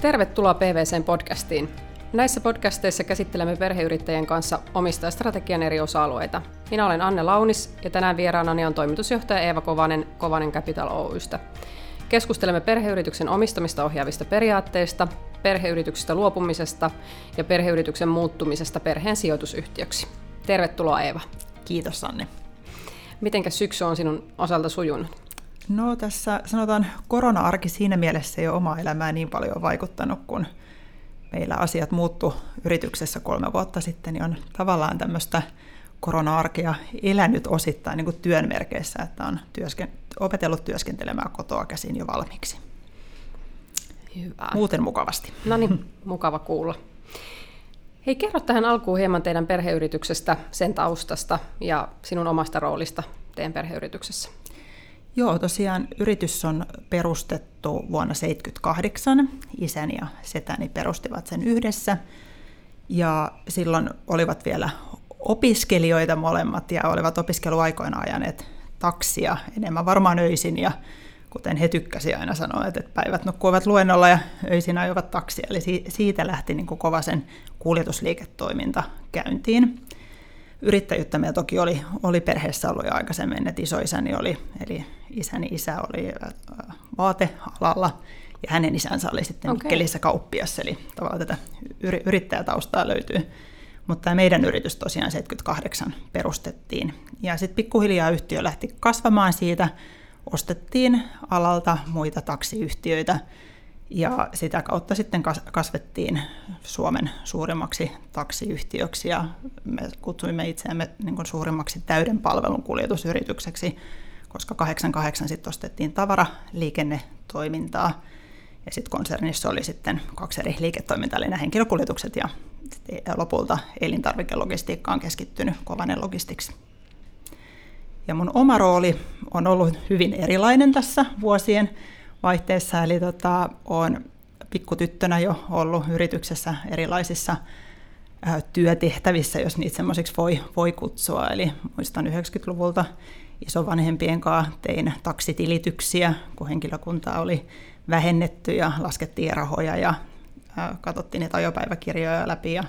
Tervetuloa PVCn podcastiin. Näissä podcasteissa käsittelemme perheyrittäjien kanssa omistajastrategian eri osa-alueita. Minä olen Anne Launis ja tänään vieraanani on toimitusjohtaja Eeva Kovanen Kovanen Capital Oystä. Keskustelemme perheyrityksen omistamista ohjaavista periaatteista, perheyrityksestä luopumisesta ja perheyrityksen muuttumisesta perheen sijoitusyhtiöksi. Tervetuloa Eeva. Kiitos Anne. Mitenkä syksy on sinun osalta sujunut? No tässä sanotaan korona-arki siinä mielessä ei ole oma elämää niin paljon vaikuttanut, kun meillä asiat muuttu yrityksessä kolme vuotta sitten, niin on tavallaan tämmöistä korona-arkea elänyt osittain niin kuin työn merkeissä, että on työsken- opetellut työskentelemään kotoa käsin jo valmiiksi. Hyvä. Muuten mukavasti. No niin, mukava kuulla. Hei, kerro tähän alkuun hieman teidän perheyrityksestä, sen taustasta ja sinun omasta roolista teidän perheyrityksessä. Joo, tosiaan yritys on perustettu vuonna 1978. Isäni ja setäni perustivat sen yhdessä. Ja silloin olivat vielä opiskelijoita molemmat ja olivat opiskeluaikoina ajaneet taksia enemmän varmaan öisin ja kuten he tykkäsivät aina sanoa, että päivät nukkuivat luennolla ja öisin ajoivat taksia. Eli siitä lähti niin kova sen kuljetusliiketoiminta käyntiin. Yrittäjyyttä meillä toki oli, oli perheessä ollut jo aikaisemmin, että isoisäni oli, eli isäni isä oli äh, vaatealalla ja hänen isänsä oli sitten okay. Mikkelissä kauppias, eli tavallaan tätä yrittäjätaustaa löytyy. Mutta tämä meidän yritys tosiaan 78 perustettiin. Ja sitten pikkuhiljaa yhtiö lähti kasvamaan siitä, ostettiin alalta muita taksiyhtiöitä, ja sitä kautta sitten kasvettiin Suomen suurimmaksi taksiyhtiöksi ja me kutsuimme itseämme niin kuin suurimmaksi täyden palvelun kuljetusyritykseksi, koska 88 sitten ostettiin tavaraliikennetoimintaa ja sitten konsernissa oli sitten kaksi eri liiketoimintaa, eli nämä henkilökuljetukset ja lopulta elintarvikelogistiikka on keskittynyt Kovanen logistiksi. Ja mun oma rooli on ollut hyvin erilainen tässä vuosien vaihteessa, eli tota, olen pikkutyttönä jo ollut yrityksessä erilaisissa ää, työtehtävissä, jos niitä semmoisiksi voi, voi kutsua. Eli muistan 90-luvulta isovanhempien kanssa tein taksitilityksiä, kun henkilökuntaa oli vähennetty ja laskettiin rahoja ja ää, katsottiin niitä ajopäiväkirjoja läpi ja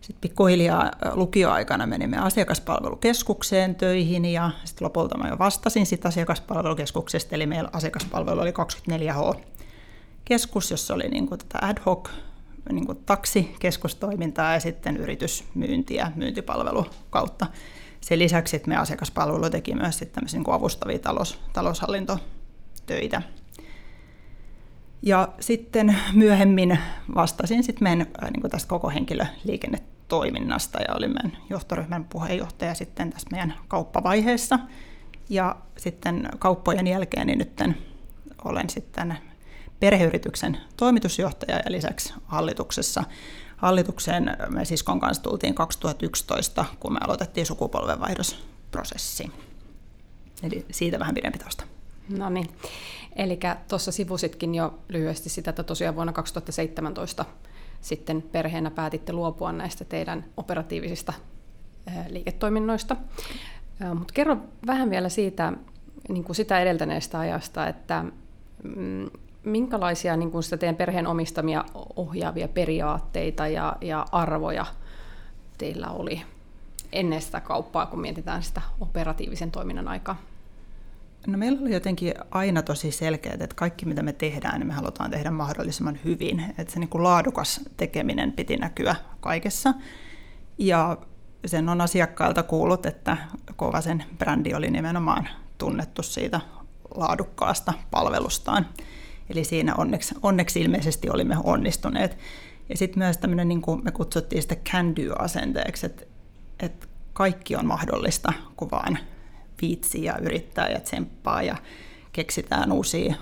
sitten pikkuhiljaa lukioaikana menimme asiakaspalvelukeskukseen töihin ja sitten lopulta mä jo vastasin sitä asiakaspalvelukeskuksesta, eli meillä asiakaspalvelu oli 24H keskus, jossa oli niin kuin tätä ad hoc niin kuin taksikeskustoimintaa ja sitten yritysmyyntiä myyntipalvelu kautta. Sen lisäksi että me asiakaspalvelu teki myös sitten niin avustavia talous, taloushallintotöitä. Ja sitten myöhemmin vastasin sitten meidän niin kuin tästä koko henkilöliikennettä toiminnasta ja olin meidän johtoryhmän puheenjohtaja sitten tässä meidän kauppavaiheessa. Ja sitten kauppojen jälkeen niin nyt olen sitten perheyrityksen toimitusjohtaja ja lisäksi hallituksessa. Hallitukseen me siskon kanssa tultiin 2011, kun me aloitettiin sukupolvenvaihdosprosessi. Eli siitä vähän pidempi tausta. No niin. Eli tuossa sivusitkin jo lyhyesti sitä, että tosiaan vuonna 2017 sitten perheenä päätitte luopua näistä teidän operatiivisista liiketoiminnoista. Mutta kerro vähän vielä siitä niin kuin sitä edeltäneestä ajasta, että mm, minkälaisia niin kuin sitä teidän perheen omistamia ohjaavia periaatteita ja, ja arvoja teillä oli ennen sitä kauppaa, kun mietitään sitä operatiivisen toiminnan aikaa? No meillä oli jotenkin aina tosi selkeä, että kaikki mitä me tehdään, niin me halutaan tehdä mahdollisimman hyvin. Että se niin kuin laadukas tekeminen piti näkyä kaikessa. Ja sen on asiakkailta kuullut, että Kovasen brändi oli nimenomaan tunnettu siitä laadukkaasta palvelustaan. Eli siinä onneksi, onneksi ilmeisesti olimme onnistuneet. Ja sitten myös tämmöinen, niin kuin me kutsuttiin sitä can do-asenteeksi, että, että kaikki on mahdollista, kun vaan viitsii ja yrittää ja tsemppaa ja keksitään uusia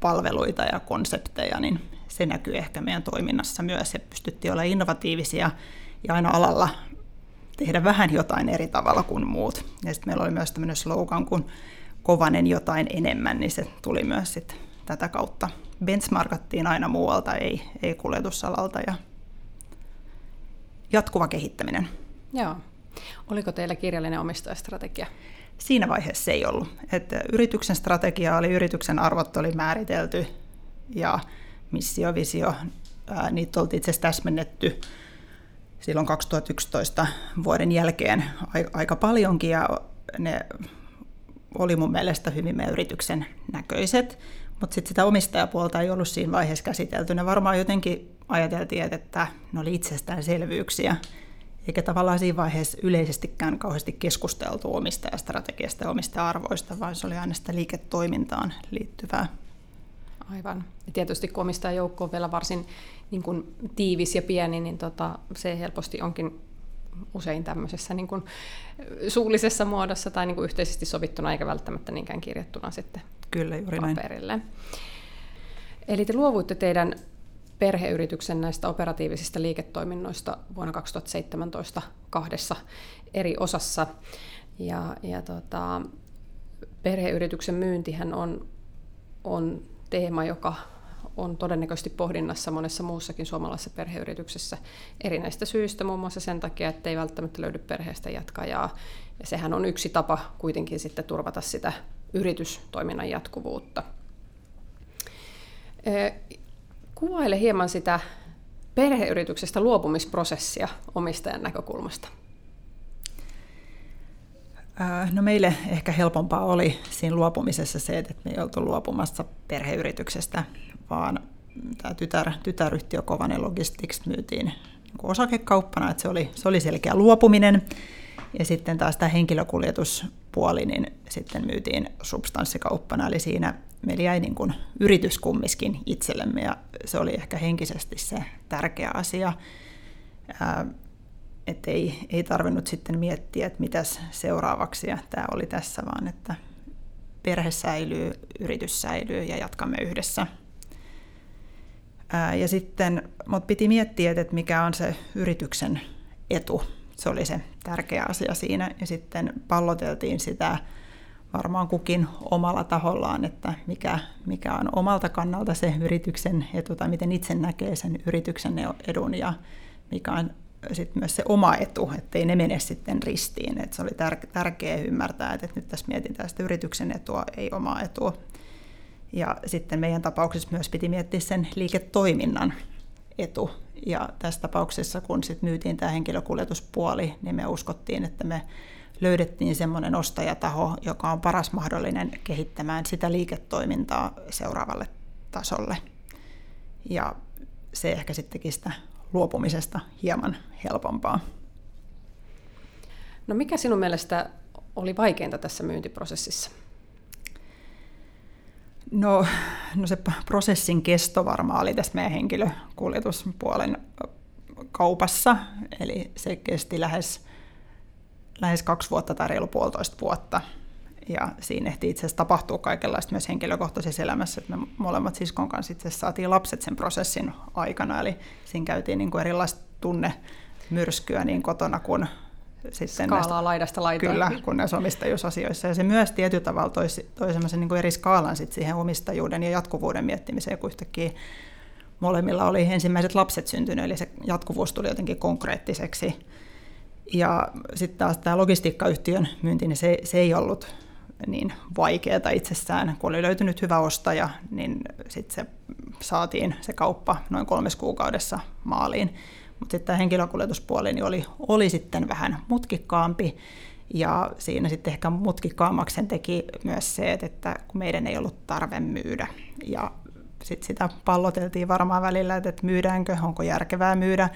palveluita ja konsepteja, niin se näkyy ehkä meidän toiminnassa myös. Ja pystyttiin olla innovatiivisia ja aina alalla tehdä vähän jotain eri tavalla kuin muut. Ja sitten meillä oli myös tämmöinen slogan kuin kovanen jotain enemmän, niin se tuli myös sit tätä kautta. Benchmarkattiin aina muualta, ei, ei kuljetusalalta ja jatkuva kehittäminen. Joo. Oliko teillä kirjallinen omistajastrategia? Siinä vaiheessa ei ollut. Että yrityksen strategia oli, yrityksen arvot oli määritelty ja missio, visio, ää, niitä oltiin itse asiassa täsmennetty silloin 2011 vuoden jälkeen aika paljonkin ja ne oli mun mielestä hyvin meidän yrityksen näköiset, mutta sitten sitä omistajapuolta ei ollut siinä vaiheessa käsitelty. Ne varmaan jotenkin ajateltiin, että ne oli itsestäänselvyyksiä, eikä tavallaan siinä vaiheessa yleisestikään kauheasti keskusteltu omistajastrategiasta ja omistaja-arvoista, vaan se oli aina sitä liiketoimintaan liittyvää. Aivan. Ja tietysti kun omistajajoukko on vielä varsin niin kuin tiivis ja pieni, niin tota, se helposti onkin usein tämmöisessä niin kuin suullisessa muodossa tai niin kuin yhteisesti sovittuna, eikä välttämättä niinkään kirjattuna sitten Kyllä, juuri paperille. Näin. Eli te luovuitte teidän perheyrityksen näistä operatiivisista liiketoiminnoista vuonna 2017 kahdessa eri osassa. Ja, ja tota, perheyrityksen myyntihän on, on teema, joka on todennäköisesti pohdinnassa monessa muussakin suomalaisessa perheyrityksessä erinäistä syistä, muun muassa sen takia, että ei välttämättä löydy perheestä jatkajaa. Ja sehän on yksi tapa kuitenkin sitten turvata sitä yritystoiminnan jatkuvuutta. Kuvaile hieman sitä perheyrityksestä luopumisprosessia omistajan näkökulmasta. No meille ehkä helpompaa oli siinä luopumisessa se, että me ei oltu luopumassa perheyrityksestä, vaan tämä tytär, tytäryhtiö Kovanen Logistics myytiin niin osakekauppana, että se oli, se oli selkeä luopuminen. Ja sitten taas tämä henkilökuljetuspuoli, niin sitten myytiin substanssikauppana, eli siinä meillä jäi niin kuin yritys kummiskin itsellemme, ja se oli ehkä henkisesti se tärkeä asia. Että ei, ei tarvinnut sitten miettiä, että mitäs seuraavaksi, ja tämä oli tässä vaan, että perhe säilyy, yritys säilyy ja jatkamme yhdessä. Ja sitten mut piti miettiä, että mikä on se yrityksen etu. Se oli se tärkeä asia siinä. Ja sitten palloteltiin sitä varmaan kukin omalla tahollaan, että mikä, mikä on omalta kannalta se yrityksen etu tai miten itse näkee sen yrityksen edun ja mikä on sitten myös se oma etu, ettei ne mene sitten ristiin. Et se oli tär- tärkeää ymmärtää, että nyt tässä mietitään sitä yrityksen etua, ei omaa etua. Ja sitten meidän tapauksessa myös piti miettiä sen liiketoiminnan etu. Ja tässä tapauksessa, kun sitten myytiin tämä henkilökuljetuspuoli, niin me uskottiin, että me löydettiin semmoinen ostajataho, joka on paras mahdollinen kehittämään sitä liiketoimintaa seuraavalle tasolle. Ja se ehkä sitten teki sitä luopumisesta hieman helpompaa. No mikä sinun mielestä oli vaikeinta tässä myyntiprosessissa? No, no se prosessin kesto varmaan oli tässä meidän henkilökuljetuspuolen kaupassa, eli se kesti lähes, lähes kaksi vuotta tai reilu puolitoista vuotta. Ja siinä ehti itse asiassa tapahtua kaikenlaista myös henkilökohtaisessa elämässä, että me molemmat siskon kanssa itse saatiin lapset sen prosessin aikana, eli siinä käytiin niin kuin erilaista tunnemyrskyä niin kotona kuin sitten Skaalaa näistä, laidasta laitaan. Kyllä, kun näissä omistajuusasioissa. Ja se myös tietyllä tavalla toi, toi semmoisen niin eri skaalan sit siihen omistajuuden ja jatkuvuuden miettimiseen, kun yhtäkkiä molemmilla oli ensimmäiset lapset syntynyt, eli se jatkuvuus tuli jotenkin konkreettiseksi. Ja sitten taas tämä logistiikkayhtiön myynti, niin se, se ei ollut niin vaikeaa itsessään. Kun oli löytynyt hyvä ostaja, niin sitten se saatiin se kauppa noin kolmes kuukaudessa maaliin. Mutta sitten tämä henkilökuljetuspuoli niin oli, oli sitten vähän mutkikkaampi, ja siinä sitten ehkä mutkikkaammaksi teki myös se, että kun meidän ei ollut tarve myydä. Ja sitten sitä palloteltiin varmaan välillä, että myydäänkö, onko järkevää myydä,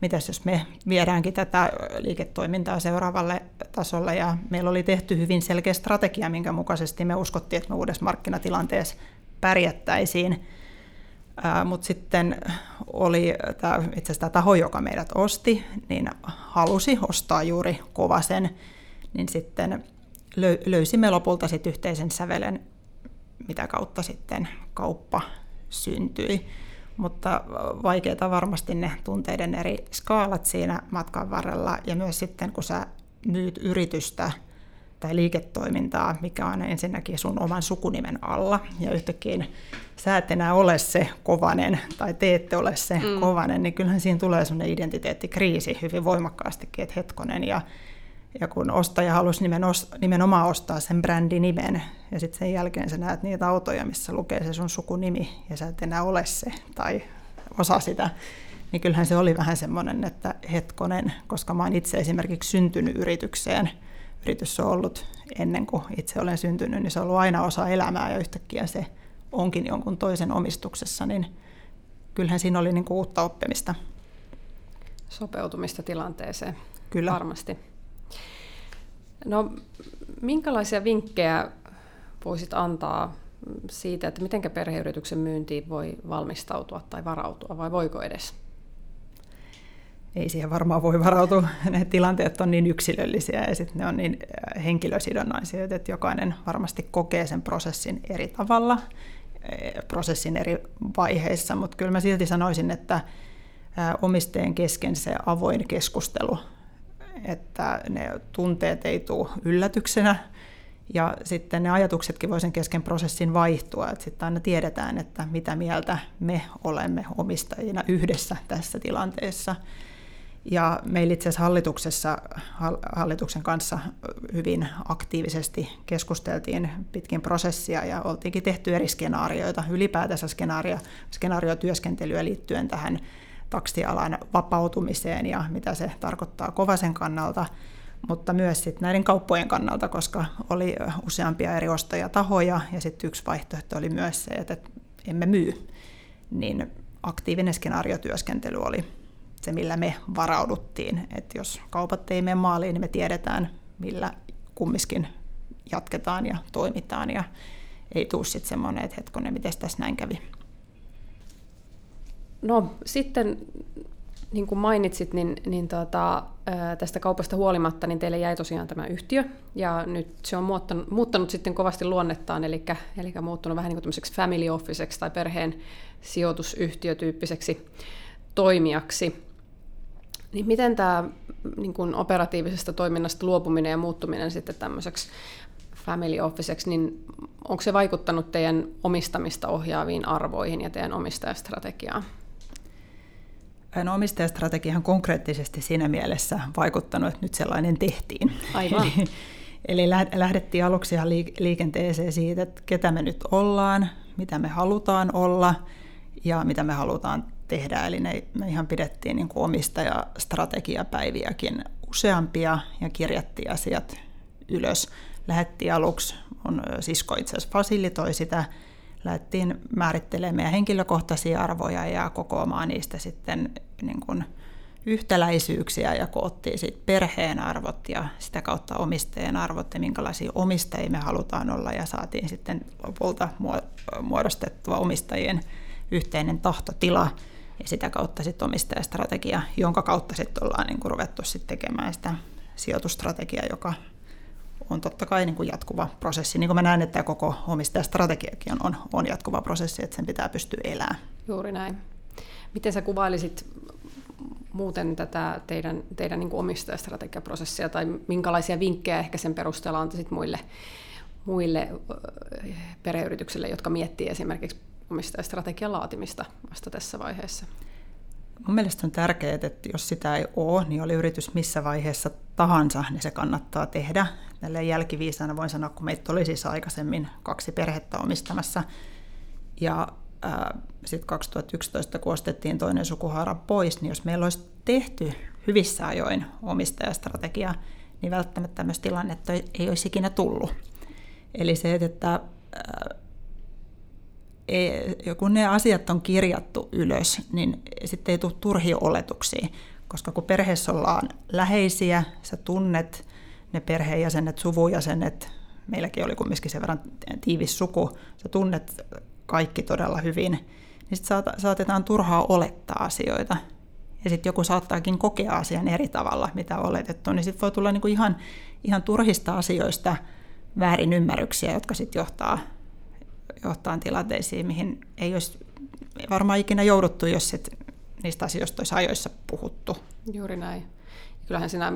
mitäs jos me viedäänkin tätä liiketoimintaa seuraavalle tasolle. Ja meillä oli tehty hyvin selkeä strategia, minkä mukaisesti me uskottiin, että me uudessa markkinatilanteessa pärjättäisiin mutta sitten oli tämä, itse asiassa taho, joka meidät osti, niin halusi ostaa juuri Kovasen, niin sitten löysimme lopulta sitten yhteisen sävelen, mitä kautta sitten kauppa syntyi. Mutta vaikeita varmasti ne tunteiden eri skaalat siinä matkan varrella, ja myös sitten kun sä myyt yritystä, tai liiketoimintaa, mikä on ensinnäkin sun oman sukunimen alla. Ja yhtäkkiä sä et enää ole se kovanen, tai te ette ole se mm. kovanen, niin kyllähän siinä tulee sellainen identiteettikriisi hyvin voimakkaastikin, että hetkonen. Ja Ja kun ostaja halusi nimenomaan ostaa sen brändinimen, ja sitten sen jälkeen sä näet niitä autoja, missä lukee se sun sukunimi, ja sä et enää ole se, tai osa sitä, niin kyllähän se oli vähän semmoinen, että hetkonen, koska mä oon itse esimerkiksi syntynyt yritykseen, yritys on ollut ennen kuin itse olen syntynyt, niin se on ollut aina osa elämää, ja yhtäkkiä se onkin jonkun toisen omistuksessa, niin kyllähän siinä oli niin kuin uutta oppimista. Sopeutumista tilanteeseen. Kyllä. Varmasti. No, minkälaisia vinkkejä voisit antaa siitä, että miten perheyrityksen myyntiin voi valmistautua tai varautua, vai voiko edes? Ei siihen varmaan voi varautua. Ne tilanteet on niin yksilöllisiä ja sitten ne on niin äh, henkilösidonnaisia, että jokainen varmasti kokee sen prosessin eri tavalla, äh, prosessin eri vaiheissa, mutta kyllä mä silti sanoisin, että äh, omistajien kesken se avoin keskustelu että ne tunteet ei tule yllätyksenä, ja sitten ne ajatuksetkin voi sen kesken prosessin vaihtua, että sitten aina tiedetään, että mitä mieltä me olemme omistajina yhdessä tässä tilanteessa. Ja meillä itse asiassa hallituksessa, hallituksen kanssa hyvin aktiivisesti keskusteltiin pitkin prosessia ja oltiinkin tehty eri skenaarioita, ylipäätänsä skenaario, skenaariotyöskentelyä liittyen tähän taksialan vapautumiseen ja mitä se tarkoittaa Kovasen kannalta, mutta myös sit näiden kauppojen kannalta, koska oli useampia eri ostajatahoja ja sitten yksi vaihtoehto oli myös se, että emme myy, niin aktiivinen skenaariotyöskentely oli se, millä me varauduttiin, että jos kaupat ei mene maaliin, niin me tiedetään, millä kummiskin jatketaan ja toimitaan ja ei tule sitten semmoinen, että hetkonen, miten tässä näin kävi. No sitten, niin kuin mainitsit, niin, niin tota, tästä kaupasta huolimatta, niin teille jäi tosiaan tämä yhtiö, ja nyt se on muuttanut, muuttanut sitten kovasti luonnettaan, eli, eli muuttunut vähän niin kuin family officeksi tai perheen sijoitusyhtiötyyppiseksi toimijaksi. Niin miten tämä niin kuin operatiivisesta toiminnasta luopuminen ja muuttuminen sitten tämmöiseksi family officeksi, niin onko se vaikuttanut teidän omistamista ohjaaviin arvoihin ja teidän omistajastrategiaan? No, omistajastrategiahan konkreettisesti siinä mielessä vaikuttanut, että nyt sellainen tehtiin. Aivan. Eli, eli lähdettiin aluksi ihan liikenteeseen siitä, että ketä me nyt ollaan, mitä me halutaan olla ja mitä me halutaan tehdä. Eli ne, me ihan pidettiin niin kuin omistajastrategiapäiviäkin useampia ja kirjattiin asiat ylös. Lähettiin aluksi, mun sisko itse asiassa fasilitoi sitä, lähdettiin määrittelemään meidän henkilökohtaisia arvoja ja kokoamaan niistä sitten niin kuin yhtäläisyyksiä ja koottiin sitten perheen arvot ja sitä kautta omistajien arvot ja minkälaisia omistajia me halutaan olla ja saatiin sitten lopulta muodostettua omistajien yhteinen tahtotila ja sitä kautta sitten omistajastrategia, jonka kautta sitten ollaan niin ruvettu sitten tekemään sitä sijoitustrategiaa, joka on totta kai niin kuin jatkuva prosessi. Niin kuin mä näen, että tämä koko omistajastrategiakin on, on, on jatkuva prosessi, että sen pitää pystyä elämään. Juuri näin. Miten sä kuvailisit muuten tätä teidän, teidän niin kuin omistajastrategiaprosessia tai minkälaisia vinkkejä ehkä sen perusteella antaisit muille, muille perheyrityksille, jotka miettii esimerkiksi omistajastrategian laatimista vasta tässä vaiheessa? Mun mielestä on tärkeää, että jos sitä ei ole, niin oli yritys missä vaiheessa tahansa, niin se kannattaa tehdä. Tällä jälkiviisaana voin sanoa, kun meitä oli siis aikaisemmin kaksi perhettä omistamassa. Ja sitten 2011, kun ostettiin toinen sukuhaara pois, niin jos meillä olisi tehty hyvissä ajoin omistajastrategia, niin välttämättä myös tilannetta ei olisi ikinä tullut. Eli se, että äh, kun ne asiat on kirjattu ylös, niin sitten ei tule turhia oletuksia, koska kun perheessä ollaan läheisiä, sä tunnet ne perheenjäsenet, suvujäsenet, meilläkin oli kumminkin sen verran tiivis suku, sä tunnet kaikki todella hyvin, niin sitten saatetaan turhaa olettaa asioita. Ja sitten joku saattaakin kokea asian eri tavalla, mitä on oletettu, niin sitten voi tulla niinku ihan, ihan turhista asioista väärinymmärryksiä, jotka sitten johtaa johtaa tilanteisiin, mihin ei olisi varmaan ikinä jouduttu, jos et niistä asioista olisi ajoissa puhuttu. Juuri näin. Kyllähän siinä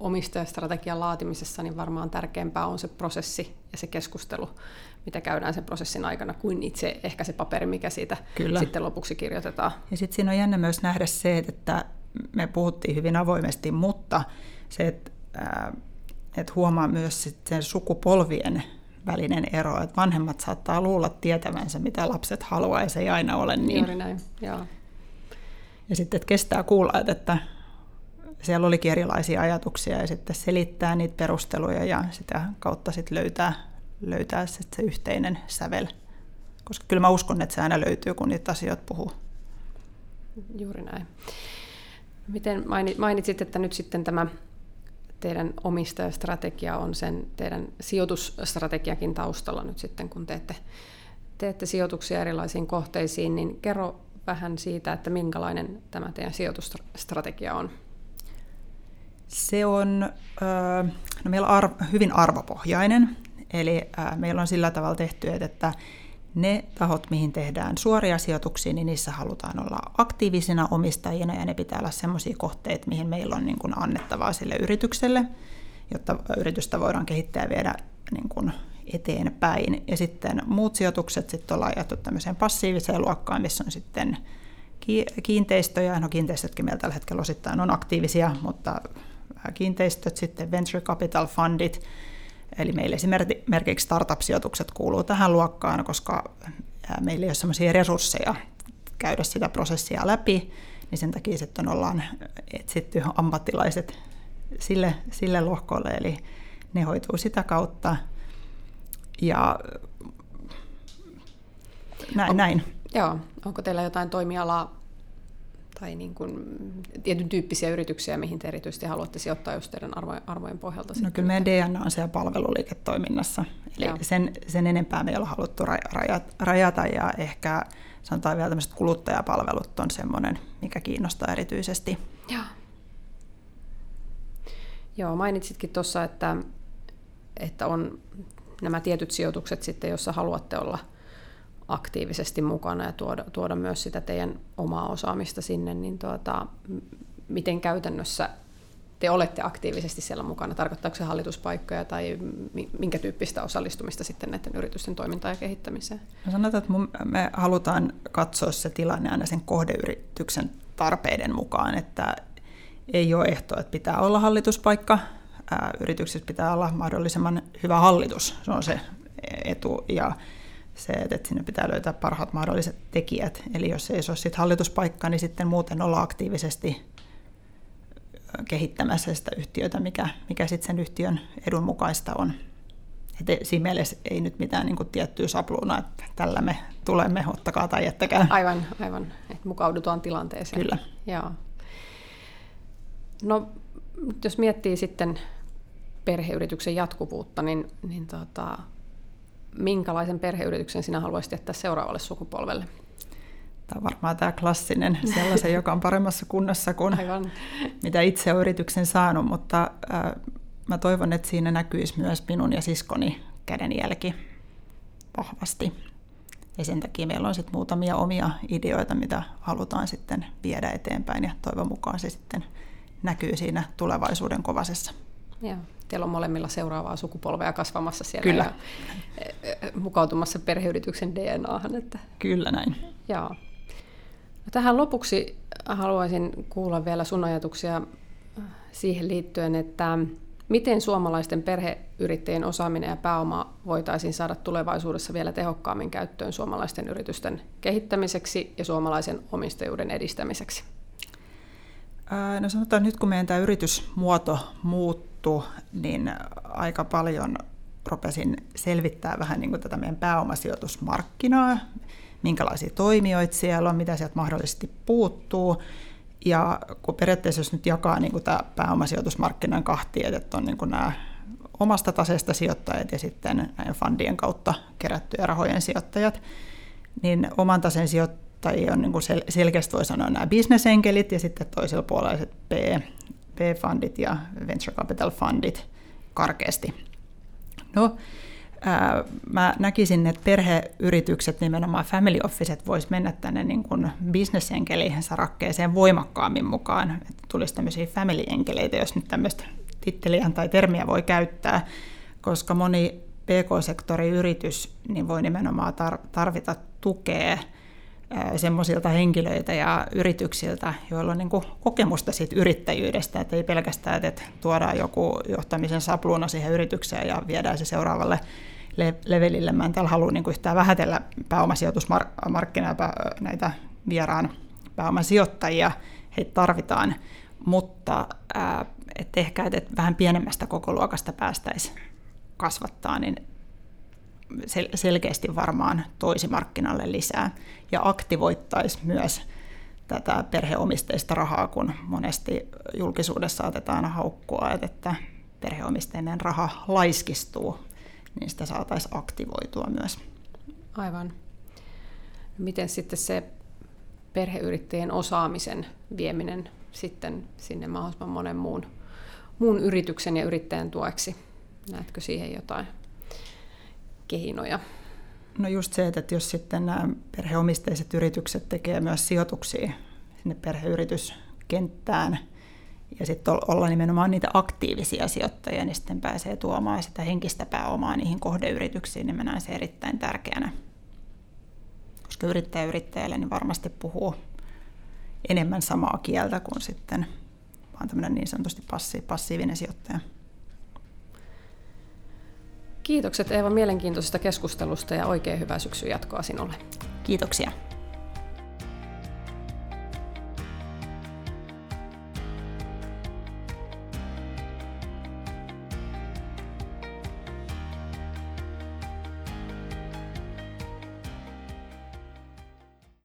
omistajastrategian laatimisessa niin varmaan tärkeämpää on se prosessi ja se keskustelu, mitä käydään sen prosessin aikana, kuin itse ehkä se paperi, mikä siitä Kyllä. sitten lopuksi kirjoitetaan. Ja sitten siinä on jännä myös nähdä se, että me puhuttiin hyvin avoimesti, mutta se, että että huomaa myös sen sukupolvien välinen ero, että vanhemmat saattaa luulla tietävänsä, mitä lapset haluaa, ja se ei aina ole niin. Juuri näin, joo. Ja sitten, että kestää kuulla, että siellä olikin erilaisia ajatuksia, ja sitten selittää niitä perusteluja, ja sitä kautta sitten löytää, löytää sit se yhteinen sävel. Koska kyllä mä uskon, että se aina löytyy, kun niitä asioita puhuu. Juuri näin. Miten mainitsit, että nyt sitten tämä teidän omistajastrategia on sen teidän sijoitusstrategiakin taustalla nyt sitten, kun teette, teette sijoituksia erilaisiin kohteisiin, niin kerro vähän siitä, että minkälainen tämä teidän sijoitusstrategia on. Se on, no meillä on arvo, hyvin arvopohjainen, eli meillä on sillä tavalla tehty, että ne tahot, mihin tehdään suoria sijoituksia, niin niissä halutaan olla aktiivisina omistajina ja ne pitää olla sellaisia kohteita, mihin meillä on niin kuin annettavaa sille yritykselle, jotta yritystä voidaan kehittää ja viedä niin kuin eteenpäin. Ja sitten muut sijoitukset sitten ollaan jaettu tämmöiseen passiiviseen luokkaan, missä on sitten kiinteistöjä. No kiinteistötkin meillä tällä hetkellä osittain on aktiivisia, mutta kiinteistöt, sitten venture capital fundit, Eli meille esimerkiksi startup-sijoitukset kuuluu tähän luokkaan, koska meillä ei ole sellaisia resursseja käydä sitä prosessia läpi, niin sen takia sitten ollaan etsitty ammattilaiset sille, sille lohkolle, eli ne hoituu sitä kautta. Ja näin. On, näin. Joo, onko teillä jotain toimialaa tai niin kuin tietyn tyyppisiä yrityksiä, mihin te erityisesti haluatte sijoittaa just teidän arvojen, arvojen pohjalta? No kyllä meidän DNA on siellä palveluliiketoiminnassa. Eli sen, sen enempää me ei ole haluttu rajata ja ehkä sanotaan vielä tämmöiset kuluttajapalvelut on semmoinen, mikä kiinnostaa erityisesti. Joo. Joo, mainitsitkin tuossa, että, että on nämä tietyt sijoitukset sitten, jossa haluatte olla – aktiivisesti mukana ja tuoda, tuoda myös sitä teidän omaa osaamista sinne, niin tuota, miten käytännössä te olette aktiivisesti siellä mukana? Tarkoittaako se hallituspaikkoja tai minkä tyyppistä osallistumista sitten näiden yritysten toimintaan ja kehittämiseen? No sanotaan, että me halutaan katsoa se tilanne aina sen kohdeyrityksen tarpeiden mukaan, että ei ole ehtoa, että pitää olla hallituspaikka. Yrityksissä pitää olla mahdollisimman hyvä hallitus, se on se etu. Ja se, että sinne pitää löytää parhaat mahdolliset tekijät. Eli jos ei se ole sit hallituspaikka, niin sitten muuten olla aktiivisesti kehittämässä sitä yhtiötä, mikä, mikä sitten sen yhtiön edun mukaista on. Et siinä mielessä ei nyt mitään niin tiettyä sapluuna, että tällä me tulemme, ottakaa tai jättäkää. Aivan, aivan. Että mukaudutaan tilanteeseen. Kyllä. Joo. No, jos miettii sitten perheyrityksen jatkuvuutta, niin, niin tota, minkälaisen perheyrityksen sinä haluaisit jättää seuraavalle sukupolvelle? Tämä on varmaan tämä klassinen, sellaisen, joka on paremmassa kunnossa kuin Aivan. mitä itse olen yrityksen saanut, mutta äh, mä toivon, että siinä näkyisi myös minun ja siskoni kädenjälki vahvasti. Ja sen takia meillä on sitten muutamia omia ideoita, mitä halutaan sitten viedä eteenpäin ja toivon mukaan se sitten näkyy siinä tulevaisuuden kovasessa. Joo teillä on molemmilla seuraavaa sukupolvea kasvamassa siellä Kyllä. ja e, e, mukautumassa perheyrityksen DNAhan. Että... Kyllä näin. Joo. No tähän lopuksi haluaisin kuulla vielä sun ajatuksia siihen liittyen, että miten suomalaisten perheyrittäjien osaaminen ja pääoma voitaisiin saada tulevaisuudessa vielä tehokkaammin käyttöön suomalaisten yritysten kehittämiseksi ja suomalaisen omistajuuden edistämiseksi? No sanotaan nyt, kun meidän tämä yritysmuoto muuttuu, niin aika paljon rupesin selvittää vähän niin kuin tätä meidän pääomasijoitusmarkkinaa, minkälaisia toimijoita siellä on, mitä sieltä mahdollisesti puuttuu. Ja kun periaatteessa jos nyt jakaa niin kuin tämä pääomasijoitusmarkkinan kahtia, että on niin kuin nämä omasta taseesta sijoittajat ja sitten näiden fundien kautta kerättyjä rahojen sijoittajat, niin oman taseen sijoittajia on niin kuin sel- selkeästi voi sanoa nämä bisnesenkelit ja sitten toisella puolella P, P-fundit ja venture capital fundit karkeasti. No, ää, mä näkisin, että perheyritykset, nimenomaan family officet, vois mennä tänne niin kuin bisnesenkeli-sarakkeeseen voimakkaammin mukaan. Että tulisi tämmöisiä family-enkeleitä, jos nyt tämmöistä titteliä tai termiä voi käyttää, koska moni PK-sektori yritys niin voi nimenomaan tarvita tukea semmoisilta henkilöitä ja yrityksiltä, joilla on niin kuin kokemusta siitä yrittäjyydestä, että ei pelkästään, että tuodaan joku johtamisen sapluuna siihen yritykseen ja viedään se seuraavalle levelille. Mä en täällä halua niin kuin yhtään vähätellä pääomasijoitusmarkkinaa, näitä vieraan pääomasijoittajia, heitä tarvitaan, mutta että ehkä että vähän pienemmästä koko luokasta päästäisiin kasvattaa, niin sel- selkeästi varmaan toisi markkinalle lisää ja aktivoittaisi myös tätä perheomisteista rahaa, kun monesti julkisuudessa otetaan haukkua, että perheomisteinen raha laiskistuu, niin sitä saataisiin aktivoitua myös. Aivan. Miten sitten se perheyrittäjien osaamisen vieminen sitten sinne mahdollisimman monen muun, muun yrityksen ja yrittäjän tueksi? Näetkö siihen jotain keinoja? No just se, että jos sitten nämä perheomisteiset yritykset tekee myös sijoituksia sinne perheyrityskenttään, ja sitten olla nimenomaan niitä aktiivisia sijoittajia, niin sitten pääsee tuomaan sitä henkistä pääomaa niihin kohdeyrityksiin, niin mä näen se erittäin tärkeänä. Koska yrittäjä yrittäjälle niin varmasti puhuu enemmän samaa kieltä kuin sitten vaan tämmöinen niin sanotusti passiivinen sijoittaja. Kiitokset Eeva mielenkiintoisesta keskustelusta ja oikein hyvää syksyn jatkoa sinulle. Kiitoksia.